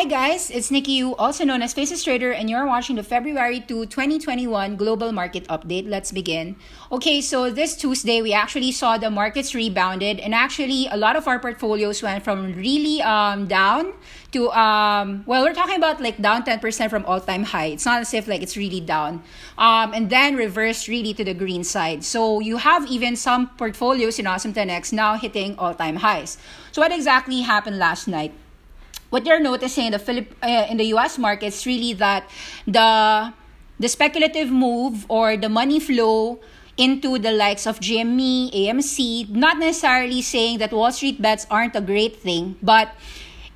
Hi guys, it's Nikki Yu, also known as Faces Trader, and you're watching the February 2, 2021 Global Market Update. Let's begin. Okay, so this Tuesday we actually saw the markets rebounded, and actually a lot of our portfolios went from really um, down to um, well, we're talking about like down 10% from all-time high. It's not as if like it's really down, um, and then reversed really to the green side. So you have even some portfolios in Awesome 10x now hitting all-time highs. So what exactly happened last night? What you're noticing in the Philip uh, in the US markets really that the the speculative move or the money flow into the likes of GME, AMC, not necessarily saying that Wall Street bets aren't a great thing, but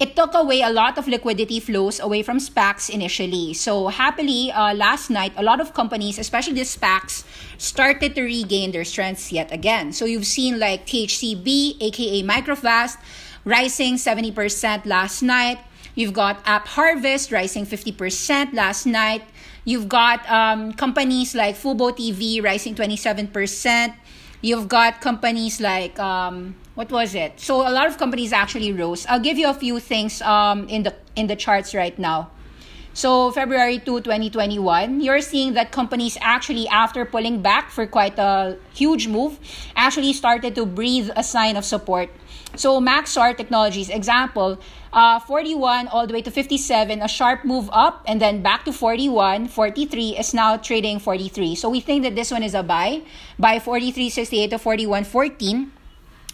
it took away a lot of liquidity flows away from SPACs initially. So, happily, uh, last night, a lot of companies, especially the SPACs, started to regain their strengths yet again. So, you've seen like THCB, aka Microvast, rising 70% last night. You've got App Harvest rising 50% last night. You've got um, companies like Fubo TV rising 27%. You've got companies like um, what was it? So a lot of companies actually rose. I'll give you a few things um, in the in the charts right now. So February 2, 2021, you're seeing that companies actually after pulling back for quite a huge move actually started to breathe a sign of support so Maxar Technologies, example, uh, 41 all the way to 57, a sharp move up, and then back to 41, 43 is now trading 43. So we think that this one is a buy, buy 43.68 to 41.14.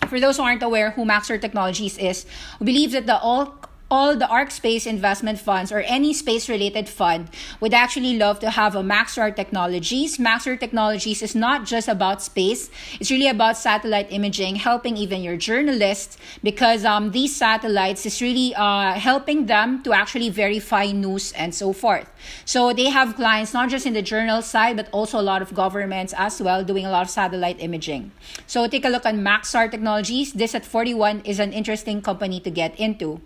For those who aren't aware who Maxar Technologies is, we believe that the all all the ARK Space investment funds or any space related fund would actually love to have a Maxar Technologies. Maxar Technologies is not just about space, it's really about satellite imaging, helping even your journalists because um, these satellites is really uh, helping them to actually verify news and so forth. So they have clients not just in the journal side, but also a lot of governments as well doing a lot of satellite imaging. So take a look on Maxar Technologies. This at 41 is an interesting company to get into.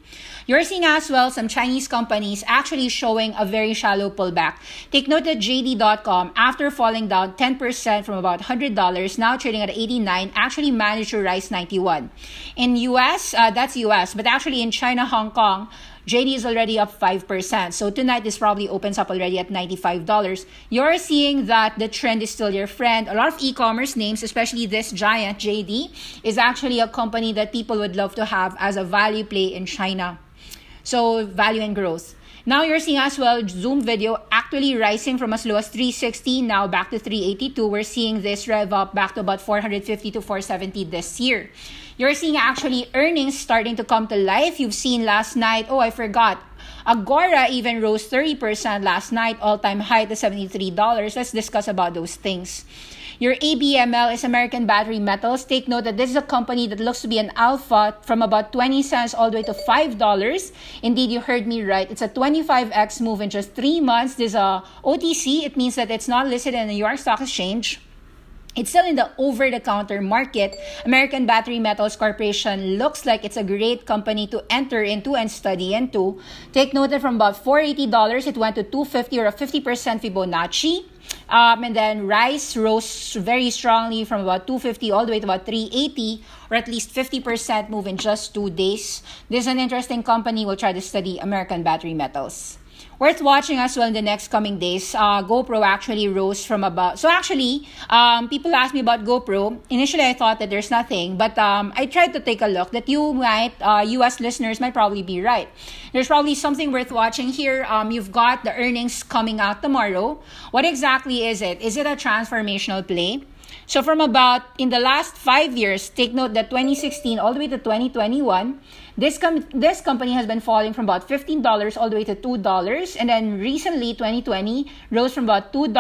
You're seeing as well some Chinese companies actually showing a very shallow pullback. Take note that JD.com, after falling down 10% from about $100, now trading at 89, actually managed to rise 91. In US, uh, that's US, but actually in China, Hong Kong, JD is already up 5%. So tonight, this probably opens up already at $95. You're seeing that the trend is still your friend. A lot of e commerce names, especially this giant JD, is actually a company that people would love to have as a value play in China. So value and growth. Now you're seeing as well Zoom video actually rising from as low as 360 now back to 382. We're seeing this rev up back to about 450 to 470 this year. You're seeing actually earnings starting to come to life. You've seen last night, oh, I forgot. Agora even rose 30% last night, all time high to $73. Let's discuss about those things. Your ABML is American Battery Metals. Take note that this is a company that looks to be an alpha from about 20 cents all the way to $5. Indeed, you heard me right. It's a 25x move in just three months. This is a OTC. It means that it's not listed in the New York Stock Exchange. It's still in the over the counter market. American Battery Metals Corporation looks like it's a great company to enter into and study into. Take note that from about $480, it went to 250 or a 50% Fibonacci. Um, and then rice rose very strongly from about 250 all the way to about 380 or at least 50% move in just two days. This is an interesting company. We'll try to study American Battery Metals worth watching as well in the next coming days. Uh, GoPro actually rose from about. So actually, um, people ask me about GoPro. Initially, I thought that there's nothing, but um, I tried to take a look. That you might, uh, U.S. listeners might probably be right. There's probably something worth watching here. Um, you've got the earnings coming out tomorrow. What exactly is it? Is it a transformational play? So from about in the last five years, take note that 2016 all the way to 2021, this com- this company has been falling from about $15 all the way to $2. And then recently, 2020, rose from about $2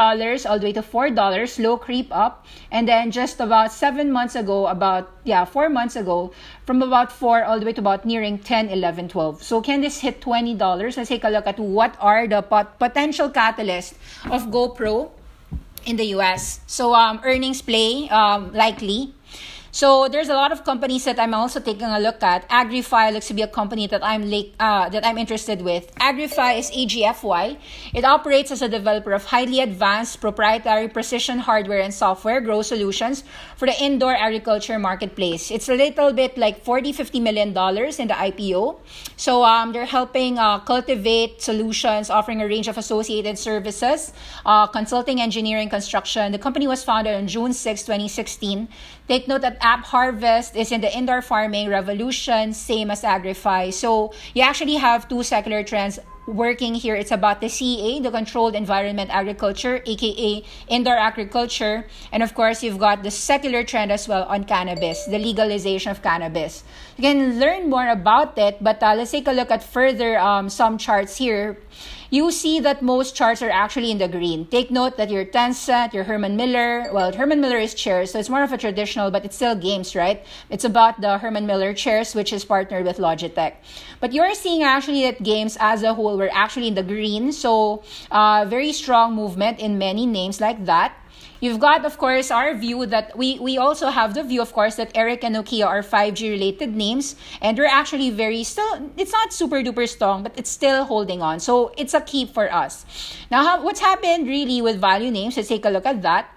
all the way to $4, slow creep up. And then just about seven months ago, about, yeah, four months ago, from about 4 all the way to about nearing 10, 11, 12. So can this hit $20? Let's take a look at what are the pot- potential catalysts of GoPro in the US. So um, earnings play um, likely. So there's a lot of companies that I'm also taking a look at. Agrify looks to be a company that I'm like, uh, that I'm interested with. Agrify is AGFY. It operates as a developer of highly advanced proprietary precision hardware and software grow solutions for the indoor agriculture marketplace. It's a little bit like 40, 50 million dollars in the IPO. So um, they're helping uh, cultivate solutions, offering a range of associated services, uh, consulting, engineering, construction. The company was founded on June 6, 2016. Take note that App Harvest is in the indoor farming revolution, same as Agrify. So you actually have two secular trends working here. It's about the CEA, the Controlled Environment Agriculture, aka indoor agriculture. And of course, you've got the secular trend as well on cannabis, the legalization of cannabis. You can learn more about it, but uh, let's take a look at further um, some charts here you see that most charts are actually in the green. Take note that your Tencent, your Herman Miller, well, Herman Miller is chairs, so it's more of a traditional, but it's still games, right? It's about the Herman Miller chairs, which is partnered with Logitech. But you're seeing actually that games as a whole were actually in the green, so uh, very strong movement in many names like that. You've got, of course, our view that we, we also have the view, of course, that Ericsson Nokia are 5G related names, and they're actually very still, it's not super duper strong, but it's still holding on. So it's a keep for us. Now, how, what's happened really with value names? Let's take a look at that.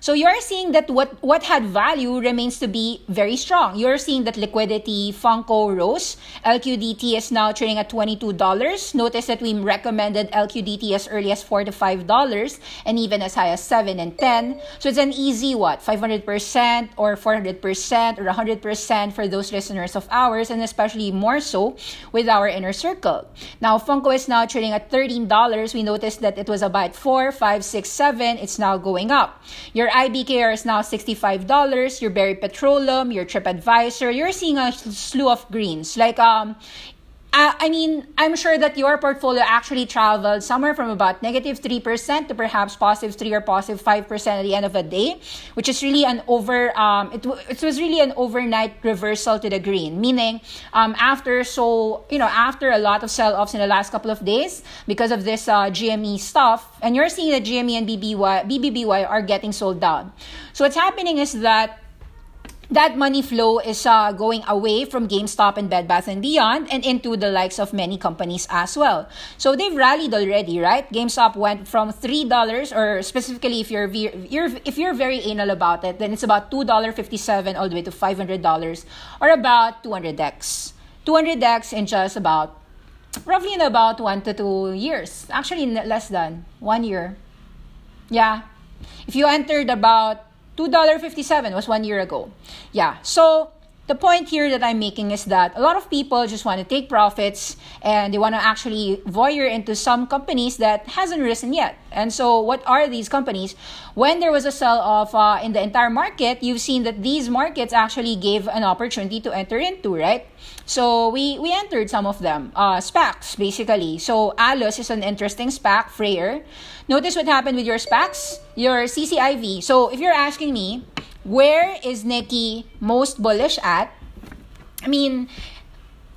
So you're seeing that what, what had value remains to be very strong. You're seeing that liquidity, Funko rose. LQDT is now trading at $22. Notice that we recommended LQDT as early as 4 to $5 and even as high as 7 and 10. So it's an easy what? 500% or 400% or 100% for those listeners of ours and especially more so with our inner circle. Now Funko is now trading at $13. We noticed that it was about 4, 5, 6, 7. It's now going up. Your your IBKR is now $65. Your Berry Petroleum, your TripAdvisor, you're seeing a slew of greens. Like, um, uh, I mean, I'm sure that your portfolio actually traveled somewhere from about negative 3% to perhaps positive 3 or positive 5% at the end of the day, which is really an over, um, it, it was really an overnight reversal to the green, meaning um, after so, you know, after a lot of sell offs in the last couple of days because of this uh, GME stuff, and you're seeing that GME and BBY, BBBY are getting sold down. So what's happening is that that money flow is uh, going away from GameStop and Bed Bath and Beyond and into the likes of many companies as well. So they've rallied already, right? GameStop went from three dollars, or specifically if you're, if you're very anal about it, then it's about two dollar fifty seven all the way to five hundred dollars, or about two hundred x. Two hundred x in just about roughly in about one to two years. Actually, less than one year. Yeah. If you entered about $2.57 was one year ago. Yeah. So the point here that I'm making is that a lot of people just want to take profits and they want to actually voyeur into some companies that hasn't risen yet. And so, what are these companies? When there was a sell off uh, in the entire market, you've seen that these markets actually gave an opportunity to enter into, right? So we we entered some of them, uh, SPACs basically. So Alussa is an interesting SPAC, Freyr. Notice what happened with your SPACs, your CCIV. So if you're asking me, where is Nikki most bullish at? I mean,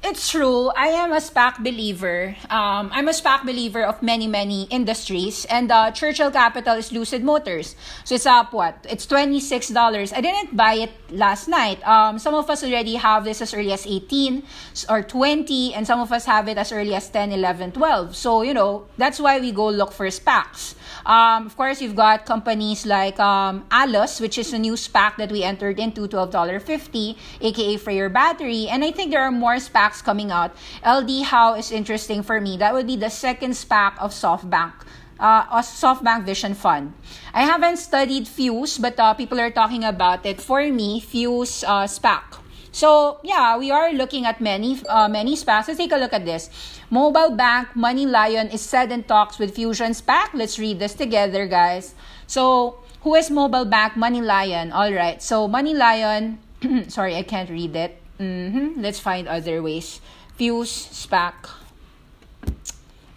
it's true. I am a SPAC believer. Um, I'm a SPAC believer of many, many industries. And uh, Churchill Capital is Lucid Motors. So it's up what? It's $26. I didn't buy it last night. Um, some of us already have this as early as 18 or 20. And some of us have it as early as 10, 11, 12. So, you know, that's why we go look for SPACs. Um, of course, you've got companies like um, Alussa, which is a new SPAC that we entered into, $12.50, aka Freyr Battery. And I think there are more SPACs coming out. LD How is interesting for me. That would be the second SPAC of SoftBank. Uh, SoftBank Vision Fund. I haven't studied Fuse, but uh, people are talking about it. For me, Fuse uh, SPAC. So yeah, we are looking at many uh, many SPACs. Let's take a look at this. Mobile Bank Money Lion is said in talks with Fusion SPAC. Let's read this together, guys. So Who is Mobile Bank? Money Lion. All right. So Money Lion. sorry, I can't read it. Mm-hmm. Let's find other ways. Fuse, SPAC.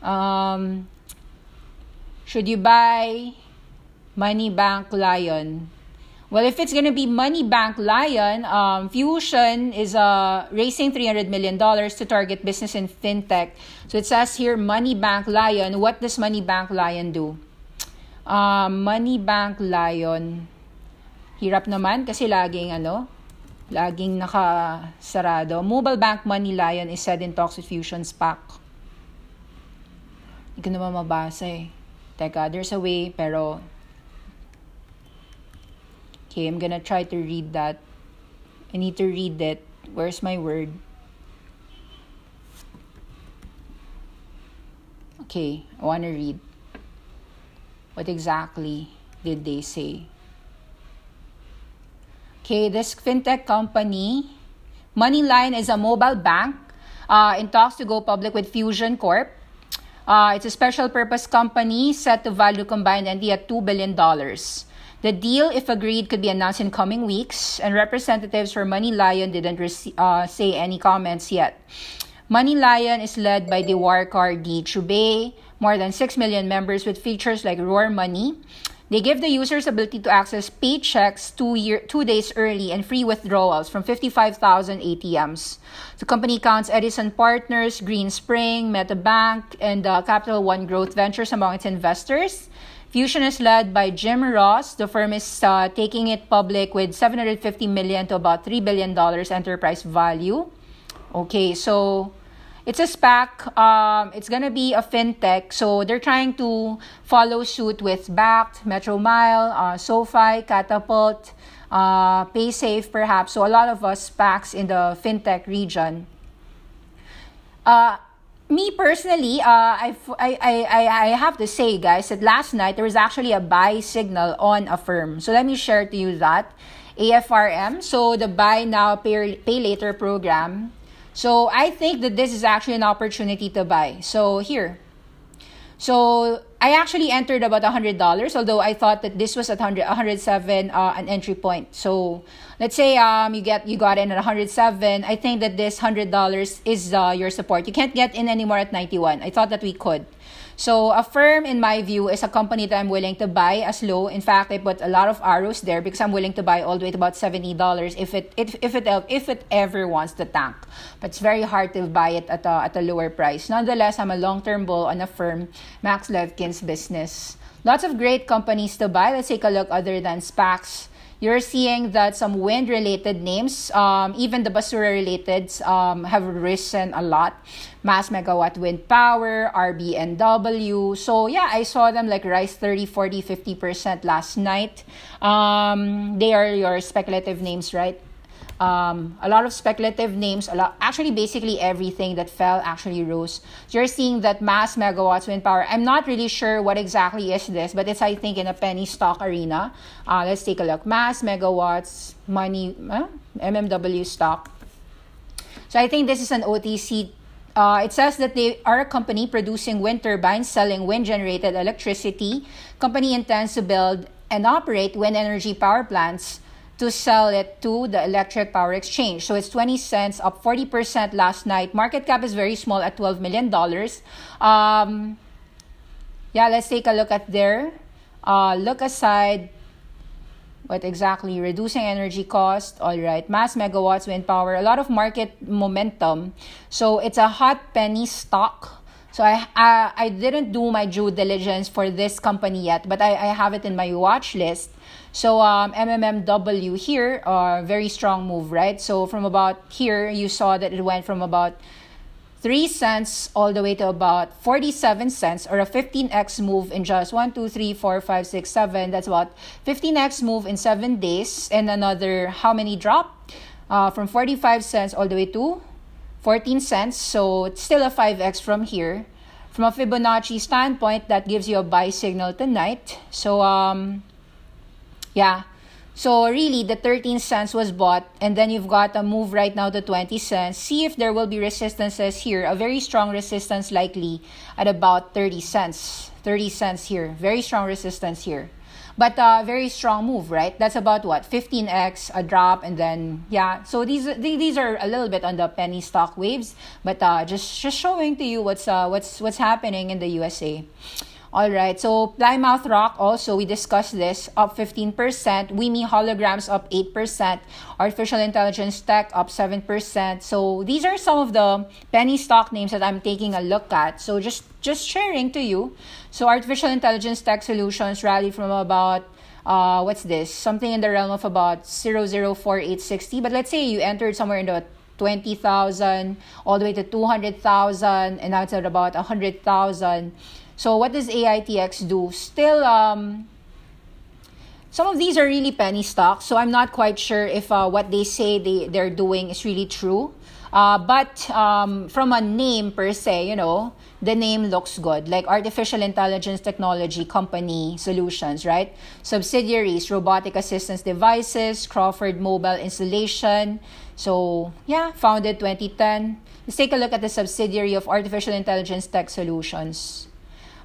Um, should you buy Money Bank Lion? Well, if it's gonna be Money Bank Lion, um, Fusion is uh, raising $300 million to target business in fintech. So it says here, Money Bank Lion. What does Money Bank Lion do? Um, Money Bank Lion. Hirap naman kasi laging ano, laging nakasarado. Mobile Bank Money Lion is said in talks with Fusion SPAC. Hindi ko naman mabasa eh. Teka, there's a way, pero Okay, I'm gonna try to read that. I need to read it. Where's my word? Okay, I wanna read. What exactly did they say? Okay, this fintech company, Money Lion, is a mobile bank uh, in talks to go public with Fusion Corp. Uh, it's a special purpose company set to value combined entity at $2 billion. The deal, if agreed, could be announced in coming weeks, and representatives for Money Lion didn't rec- uh, say any comments yet. Money Lion is led by the Diwakar D. Choubey, more than 6 million members with features like Roar Money. They give the users ability to access paychecks two, year, two days early and free withdrawals from 55,000 ATMs. The company counts Edison Partners, Green Spring, MetaBank, and uh, Capital One Growth Ventures among its investors. Fusion is led by Jim Ross. The firm is uh, taking it public with 750 million to about 3 billion dollars enterprise value. Okay, so it's a SPAC. Um, it's gonna be a fintech, so they're trying to follow suit with Bakkt, Metro Mile, uh, SoFi, Catapult, uh, PaySafe, perhaps. So a lot of us SPACs in the fintech region. Uh, me personally, uh, I, I, I, I have to say, guys, that last night there was actually a buy signal on Affirm. So let me share to you that. AFRM, so the buy now, pay, pay later program. So I think that this is actually an opportunity to buy. So here. So I actually entered about $100, although I thought that this was at 100, 107 uh, an entry point. So let's say um you get you got in at 107 i think that this $100 is uh, your support. You can't get in anymore at 91 i thought that we could. So Affirm in my view is a company that i'm willing to buy as low. In fact i put a lot of arrows there because i'm willing to buy all the way to about $70 if it if, if it if it ever wants to tank. But it's very hard to buy it at a, at a lower price. Nonetheless i'm a long-term bull on a firm Max Levchin's business. Lots of great companies to buy. Let's take a look other than spacs you're seeing that some wind related names, um, even the basura related, um, have risen a lot. Mass megawatt wind power, RBNW. So, yeah, I saw them like rise 30, 40, 50% last night. Um, they are your speculative names, right? Um, a lot of speculative names, a lot, actually basically everything that fell actually rose. You're seeing that mass megawatts wind power. I'm not really sure what exactly is this, but it's I think in a penny stock arena. Uh, let's take a look. Mass megawatts money MMW stock. So I think this is an OTC. Uh, it says that they are a company producing wind turbines, selling wind generated electricity. Company intends to build and operate wind energy power plants to sell it to the electric power exchange. So it's 20 cents, up 40% last night. Market cap is very small at $12 million. Um, yeah, let's take a look at there. Uh, look aside what exactly reducing energy cost all right mass megawatts wind power a lot of market momentum so it's a hot penny stock so I, I I didn't do my due diligence for this company yet, but I, I have it in my watch list. So um, MMMW here, uh, very strong move, right? So from about here, you saw that it went from about 3 cents all the way to about 47 cents or a 15x move in just 1, 2, 3, 4, 5, 6, 7. That's about 15x move in 7 days. And another, how many drop? Uh, from 45 cents all the way to 14 cents. So it's still a 5x from here. From a Fibonacci standpoint, that gives you a buy signal tonight. So, um, yeah. So really, the 13 cents was bought, and then you've got a move right now to 20 cents. See if there will be resistances here. A very strong resistance likely at about 30 cents. 30 cents here. Very strong resistance here. but uh, very strong move, right? That's about what 15x a drop, and then yeah. So these these are a little bit on the penny stock waves, but uh, just just showing to you what's uh, what's what's happening in the USA. All right, so Plymouth Rock also, we discussed this, up 15%. WIMI Holograms up 8%. Artificial Intelligence Tech up 7%. So these are some of the penny stock names that I'm taking a look at. So just, just sharing to you. So Artificial Intelligence Tech Solutions rallied from about uh, what's this? Something in the realm of about 004860. But let's say you entered somewhere in the 20,000 all the way to 200,000 and now it's at about 100,000. So what does AITX do? Still, um, some of these are really penny stocks, so I'm not quite sure if uh, what they say they, they're doing is really true. Uh, but um, from a name per se, you know, the name looks good. Like Artificial Intelligence Technology Company Solutions, right? Subsidiaries, Robotic Assistance Devices, Crawford Mobile Installation. So, yeah, founded 2010. Let's take a look at the subsidiary of Artificial Intelligence Tech Solutions.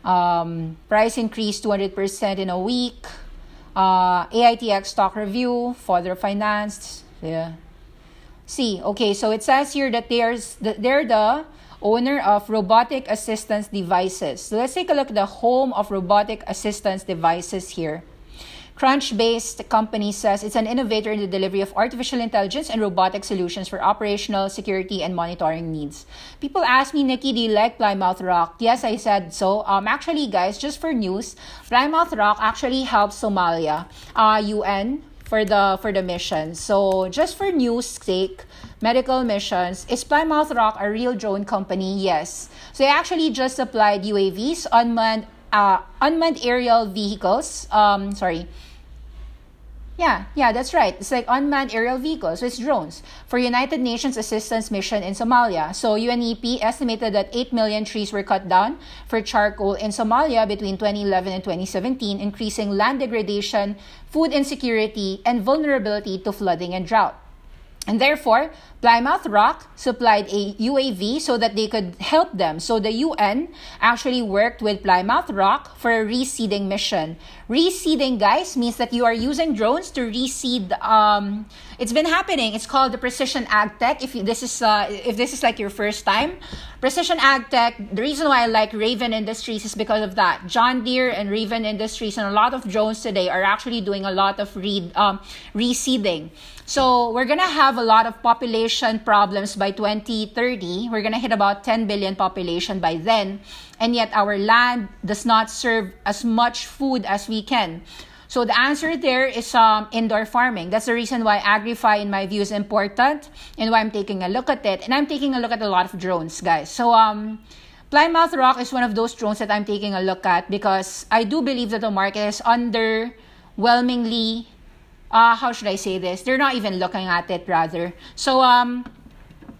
Um, price increase 200% in a week. Uh, AITX stock review, further financed. Yeah. See, okay, so it says here that there's they're the owner of robotic assistance devices. So let's take a look at the home of robotic assistance devices here. Crunchbase company says it's an innovator in the delivery of artificial intelligence and robotic solutions for operational, security, and monitoring needs. People ask me, Nikki, do you like Plymouth Rock? Yes, I said so. Um, actually, guys, just for news, Plymouth Rock actually helps Somalia, uh, UN for the for the mission. So just for news sake, medical missions, is Plymouth Rock a real drone company? Yes. So they actually just supplied UAVs, unmanned uh, unmanned aerial vehicles. Um, sorry. Yeah, yeah, that's right. It's like unmanned aerial vehicles, so it's drones for United Nations assistance mission in Somalia. So UNEP estimated that 8 million trees were cut down for charcoal in Somalia between 2011 and 2017, increasing land degradation, food insecurity, and vulnerability to flooding and drought. And therefore, Plymouth Rock supplied a UAV so that they could help them. So the UN actually worked with Plymouth Rock for a reseeding mission. Reseeding, guys, means that you are using drones to reseed. Um, it's been happening. It's called the precision ag tech. If this is uh, if this is like your first time, precision ag tech. The reason why I like Raven Industries is because of that. John Deere and Raven Industries and a lot of drones today are actually doing a lot of um, reseeding. So we're gonna have a lot of population problems by 2030. We're gonna hit about 10 billion population by then, and yet our land does not serve as much food as we can. So the answer there is um, indoor farming. That's the reason why Agrify, in my view, is important, and why I'm taking a look at it. And I'm taking a look at a lot of drones, guys. So um, Plymouth Rock is one of those drones that I'm taking a look at because I do believe that the market is underwhelmingly uh, how should I say this? They're not even looking at it, rather. So, um,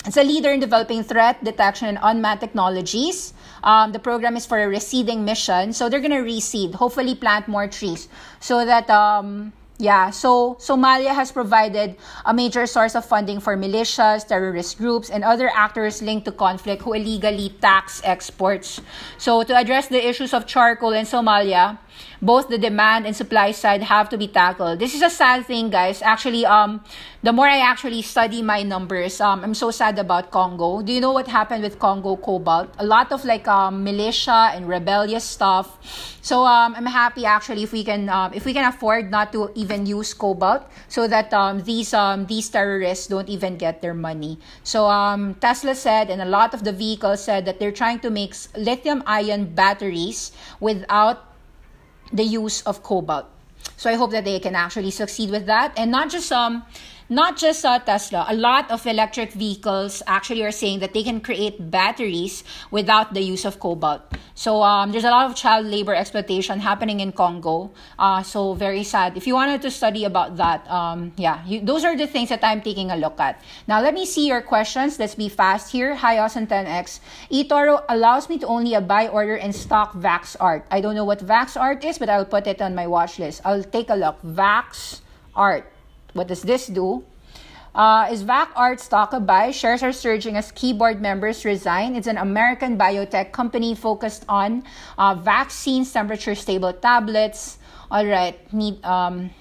it's a leader in developing threat detection and unmanned technologies. Um, the program is for a reseeding mission, so they're gonna reseed, hopefully plant more trees, so that um, yeah, so Somalia has provided a major source of funding for militias, terrorist groups, and other actors linked to conflict who illegally tax exports. So, to address the issues of charcoal in Somalia, both the demand and supply side have to be tackled. This is a sad thing, guys. Actually, um, the more I actually study my numbers, um, I'm so sad about Congo. Do you know what happened with Congo Cobalt? A lot of like um, militia and rebellious stuff. So um, I'm happy actually if we can um, if we can afford not to even use cobalt, so that um, these um, these terrorists don't even get their money. So um, Tesla said, and a lot of the vehicles said that they're trying to make lithium ion batteries without the use of cobalt. So I hope that they can actually succeed with that, and not just um, not just uh, Tesla, a lot of electric vehicles actually are saying that they can create batteries without the use of cobalt. So um, there's a lot of child labor exploitation happening in Congo. Uh, so very sad. If you wanted to study about that, um, yeah, you, those are the things that I'm taking a look at. Now let me see your questions. Let's be fast here. Hi, Austin 10X. eToro allows me to only buy order in stock Vaxart. I don't know what Vaxart is, but I'll put it on my watch list. I'll take a look. Vax Art. What does this do? Uh, is a buy? Shares are surging as keyboard members resign. It's an American biotech company focused on uh, vaccines, temperature stable tablets, All right. Need um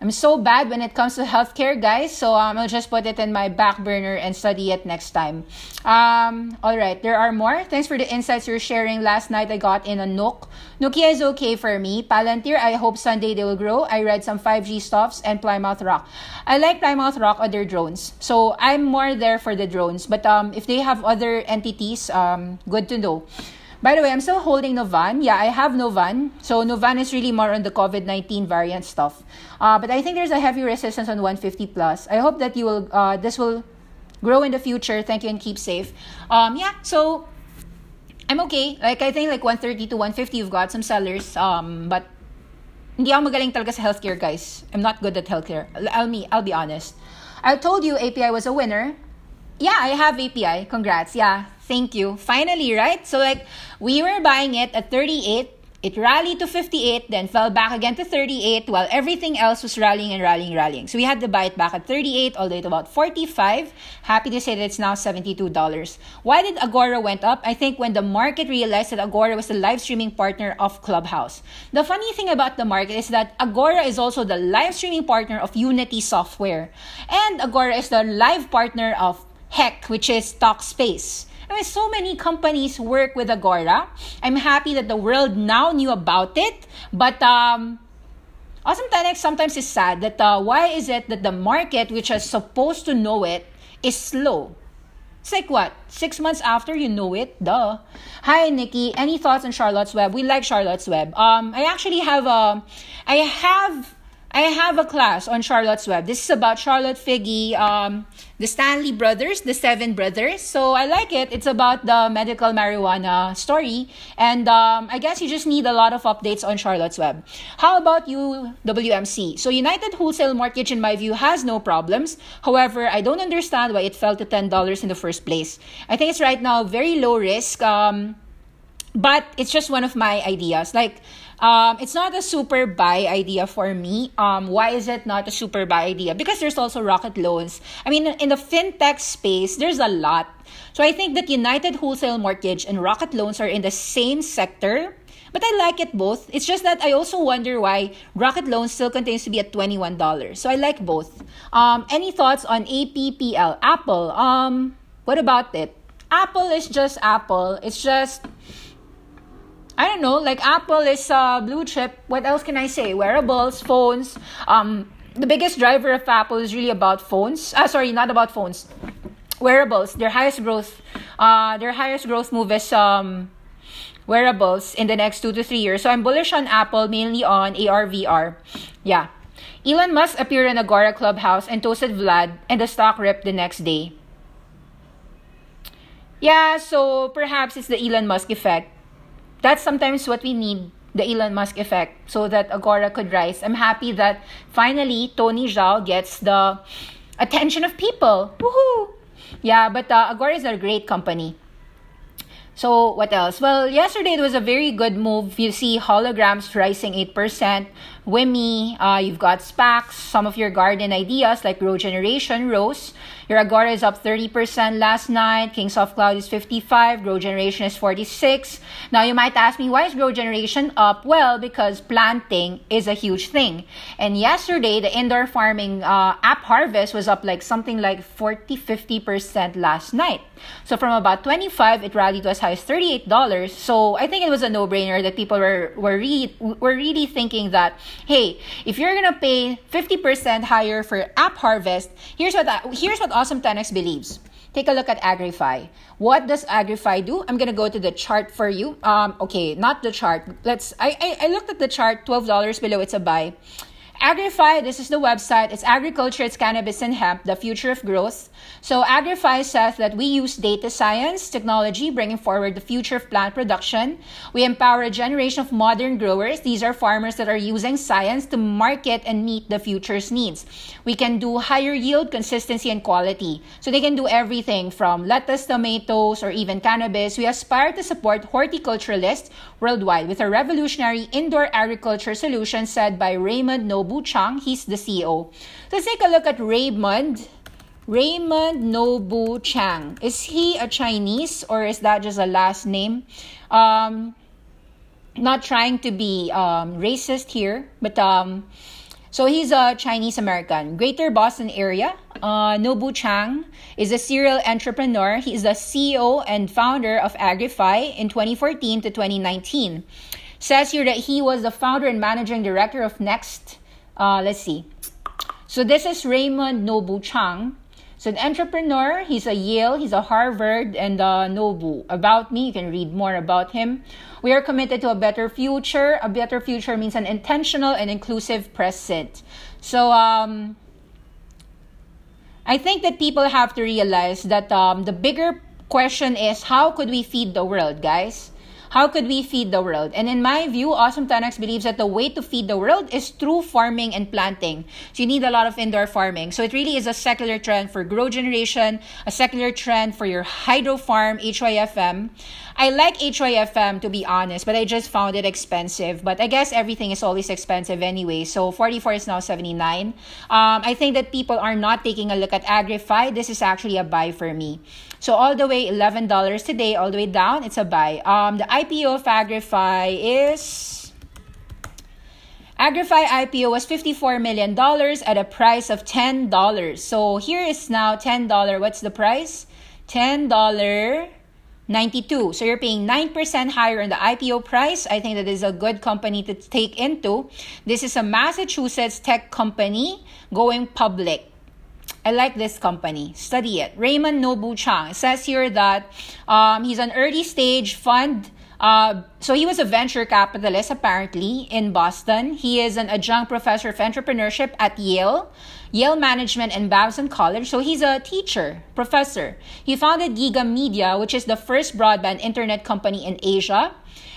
I'm so bad when it comes to healthcare, guys. So um, I'll just put it in my back burner and study it next time. Um, all right, there are more. Thanks for the insights you're sharing. Last night I got in a Nook. Nokia is okay for me. Palantir, I hope Sunday they will grow. I read some 5G stuffs and Plymouth Rock. I like Plymouth Rock other drones. So I'm more there for the drones. But um, if they have other entities, um, good to know. By the way, I'm still holding Novan. Yeah, I have Novan. So Novan is really more on the COVID-19 variant stuff. Uh, but I think there's a heavy resistance on 150 plus. I hope that you will. Uh, this will grow in the future. Thank you and keep safe. Um, yeah. So I'm okay. Like I think like 130 to 150, you've got some sellers. Um, but hindi ako magaling talaga sa healthcare, guys. I'm not good at healthcare. I'll me. I'll be honest. I told you API was a winner. Yeah, I have API. Congrats. Yeah. Thank you. Finally, right? So like we were buying it at 38. It rallied to 58, then fell back again to 38, while everything else was rallying and rallying, rallying. So we had to buy it back at 38, all the way to about 45. Happy to say that it's now $72. Why did Agora went up? I think when the market realized that Agora was the live streaming partner of Clubhouse. The funny thing about the market is that Agora is also the live streaming partner of Unity Software. And Agora is the live partner of Heck, which is Talkspace. I mean, so many companies work with Agora. I'm happy that the world now knew about it. But um, Awesome 10X sometimes is sad that uh, why is it that the market, which is supposed to know it, is slow? It's like what? Six months after you know it? Duh. Hi, Nikki. Any thoughts on Charlotte's Web? We like Charlotte's Web. Um, I actually have a, I have I have a class on Charlotte's Web. This is about Charlotte Figi, um, the Stanley brothers, the seven brothers. So I like it. It's about the medical marijuana story. And um, I guess you just need a lot of updates on Charlotte's Web. How about you, WMC? So United Wholesale Mortgage, in my view, has no problems. However, I don't understand why it fell to $10 in the first place. I think it's right now very low risk. Um, but it's just one of my ideas. Like, um, it's not a super buy idea for me. Um, why is it not a super buy idea? Because there's also Rocket Loans. I mean, in the fintech space, there's a lot. So I think that United Wholesale Mortgage and Rocket Loans are in the same sector. But I like it both. It's just that I also wonder why Rocket Loans still continues to be at $21. So I like both. Um, any thoughts on APPL? Apple. Um, what about it? Apple is just Apple. It's just I don't know, like Apple is uh, blue chip. What else can I say? Wearables, phones. Um, the biggest driver of Apple is really about phones. Ah, sorry, not about phones. Wearables. Their highest growth, uh, their highest growth move is um, wearables in the next two to three years. So I'm bullish on Apple, mainly on AR VR. Yeah. Elon Musk appeared in Agora Clubhouse and toasted Vlad, and the stock ripped the next day. Yeah, so perhaps it's the Elon Musk effect that's sometimes what we need the Elon Musk effect so that Agora could rise. I'm happy that finally Tony Zhao gets the attention of people. Woohoo! Yeah, but uh, Agora is a great company. So what else? Well, yesterday it was a very good move. You see holograms rising 8%. Wimi, uh, you've got SPACs, some of your garden ideas like Grow Generation rose. Your Agora is up 30% last night. Kingsoft Cloud is 55. Grow Generation is 46. Now you might ask me, why is Grow Generation up? Well, because planting is a huge thing. And yesterday, the indoor farming uh, app harvest was up like something like 40, 50% last night. So from about 25, it rallied to as high as $38. So I think it was a no-brainer that people were, were, re- were really thinking that, hey, if you're to pay 50% higher for app harvest, here's what, here's what Awesome 10X believes. Take a look at Agrify. What does Agrify do? I'm gonna go to the chart for you. Um, okay, not the chart. Let's. I, I I looked at the chart. Twelve dollars below. It's a buy. Agrify, this is the website. It's agriculture, it's cannabis and hemp, the future of growth. So Agrify says that we use data science technology, bringing forward the future of plant production. We empower a generation of modern growers. These are farmers that are using science to market and meet the future's needs. We can do higher yield, consistency, and quality. So they can do everything from lettuce, tomatoes, or even cannabis. We aspire to support horticulturalists worldwide with a revolutionary indoor agriculture solution said by Raymond Nobu Chang. He's the CEO. Let's take a look at Raymond. Raymond Nobu Chang. Is he a Chinese or is that just a last name? Um, not trying to be um, racist here, but um, so he's a Chinese American. Greater Boston area. Uh, Nobu Chang is a serial entrepreneur. He is the CEO and founder of Agrify in 2014 to 2019. Says here that he was the founder and managing director of Next. Uh, let's see. So this is Raymond Nobu Chang. So an entrepreneur, he's a Yale, he's a Harvard, and uh, Nobu. About me, you can read more about him. We are committed to a better future. A better future means an intentional and inclusive present. So, um, I think that people have to realize that um, the bigger question is how could we feed the world, guys? How could we feed the world? And in my view, Awesome 10X believes that the way to feed the world is through farming and planting. So you need a lot of indoor farming. So it really is a secular trend for grow generation, a secular trend for your hydro farm, HYFM. I like HYFM to be honest, but I just found it expensive. But I guess everything is always expensive anyway. So 44 is now 79. Um, I think that people are not taking a look at Agrify. This is actually a buy for me. So all the way $11 today, all the way down, it's a buy. Um, the IPO of Agrify is Agrify IPO was $54 million at a price of $10. So here is now $10. What's the price? $10. 92. So you're paying 9% higher on the IPO price. I think that is a good company to take into. This is a Massachusetts tech company going public. I like this company. Study it. Raymond Nobu Chang. Says here that um, he's an early stage fund. Uh, so he was a venture capitalist apparently in Boston. He is an adjunct professor of entrepreneurship at Yale, Yale Management and Babson College. So he's a teacher, professor. He founded Giga Media, which is the first broadband internet company in Asia.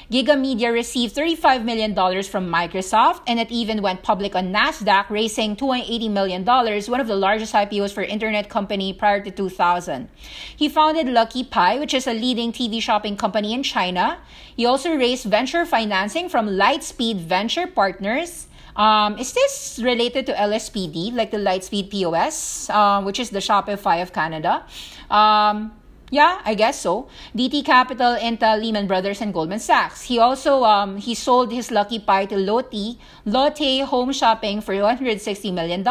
Giga Media received $35 million from Microsoft, and it even went public on NASDAQ, raising $280 million, one of the largest IPOs for internet company prior to 2000. He founded Lucky Pai, which is a leading TV shopping company in China. He also raised venture financing from Lightspeed Venture Partners. Um, is this related to LSPD, like the Lightspeed POS, uh, which is the Shopify of Canada? Um, yeah, I guess so. DT Capital, Intel, Lehman Brothers, and Goldman Sachs. He also um, he sold his Lucky Pai to Lotte, Lotte Home Shopping for $160 million.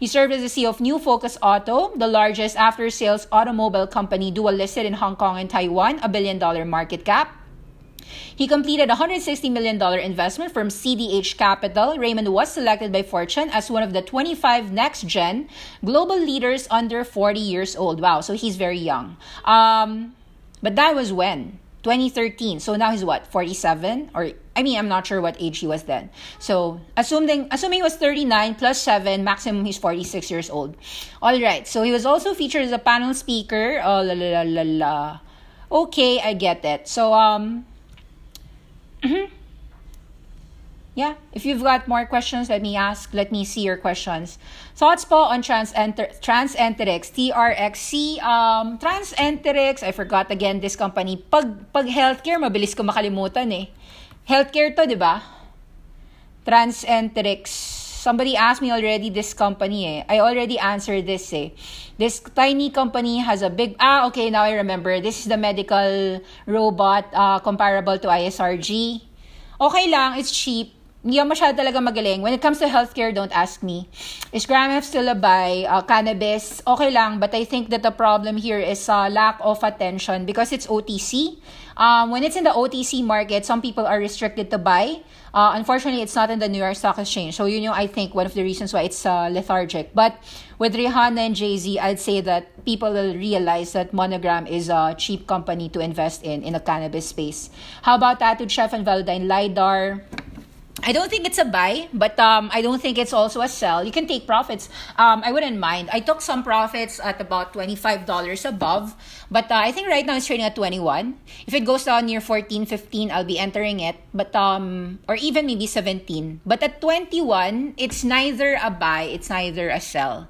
He served as the CEO of New Focus Auto, the largest after-sales automobile company dual listed in Hong Kong and Taiwan, a billion dollar market cap. He completed a $160 million investment from CDH Capital. Raymond was selected by Fortune as one of the 25 next gen global leaders under 40 years old. Wow, so he's very young. Um, but that was when? 2013. So now he's what? 47 or I mean, I'm not sure what age he was then. So, assuming assuming he was 39 plus 7, maximum he's 46 years old. All right. So, he was also featured as a panel speaker. Oh, la la la la. Okay, I get it. So, um Mm-hmm. Yeah, if you've got more questions, let me ask. Let me see your questions. Thoughts po on Transenterix, Transenterix, TRXC, um, Transenterix, I forgot again this company. Pag, pag healthcare, mabilis ko makalimutan eh. Healthcare to, di ba? Transenterix. Somebody asked me already this company eh. I already answered this eh. This tiny company has a big, ah, okay, now I remember. This is the medical robot uh, comparable to ISRG. Okay lang, it's cheap. Hindi ako masyado talaga magaling. When it comes to healthcare, don't ask me. Is Graham still a buy? Uh, cannabis, okay lang. But I think that the problem here is uh, lack of attention because it's OTC. Um, when it's in the OTC market, some people are restricted to buy. Uh, unfortunately, it's not in the New York Stock Exchange. So, you know, I think one of the reasons why it's uh, lethargic. But with Rihanna and Jay Z, I'd say that people will realize that Monogram is a cheap company to invest in in a cannabis space. How about Tattooed Chef and Velodyne LiDAR? I don't think it's a buy, but um, I don't think it's also a sell. You can take profits. Um, I wouldn't mind. I took some profits at about $25 above, but uh, I think right now it's trading at 21. If it goes down near 14, 15, I'll be entering it, but um, or even maybe 17. But at 21, it's neither a buy, it's neither a sell.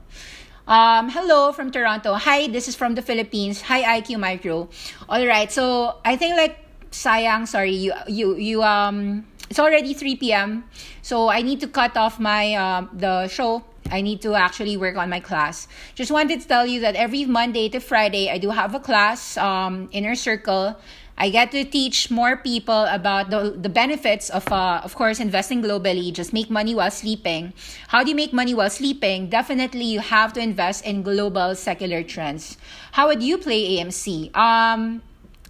Um, hello from Toronto. Hi, this is from the Philippines. Hi, IQ Micro. All right, so I think like sayang, sorry, you you you um it's already 3 p.m. So I need to cut off my uh, the show. I need to actually work on my class. Just wanted to tell you that every Monday to Friday I do have a class, um, inner circle. I get to teach more people about the, the benefits of, uh, of course, investing globally. Just make money while sleeping. How do you make money while sleeping? Definitely, you have to invest in global secular trends. How would you play AMC? Um,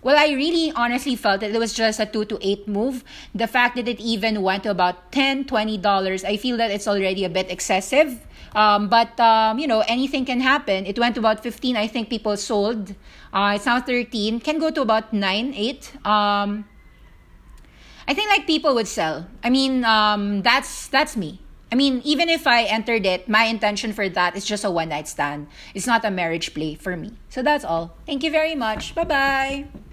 well, I really honestly felt that it was just a 2 to 8 move. The fact that it even went to about 10 $20, I feel that it's already a bit excessive. Um, but, um, you know, anything can happen. It went to about 15. I think people sold. Uh, it's now 13. Can go to about 9, 8. Um, I think like people would sell. I mean, um, that's that's me. I mean, even if I entered it, my intention for that is just a one night stand. It's not a marriage play for me. So that's all. Thank you very much. Bye bye.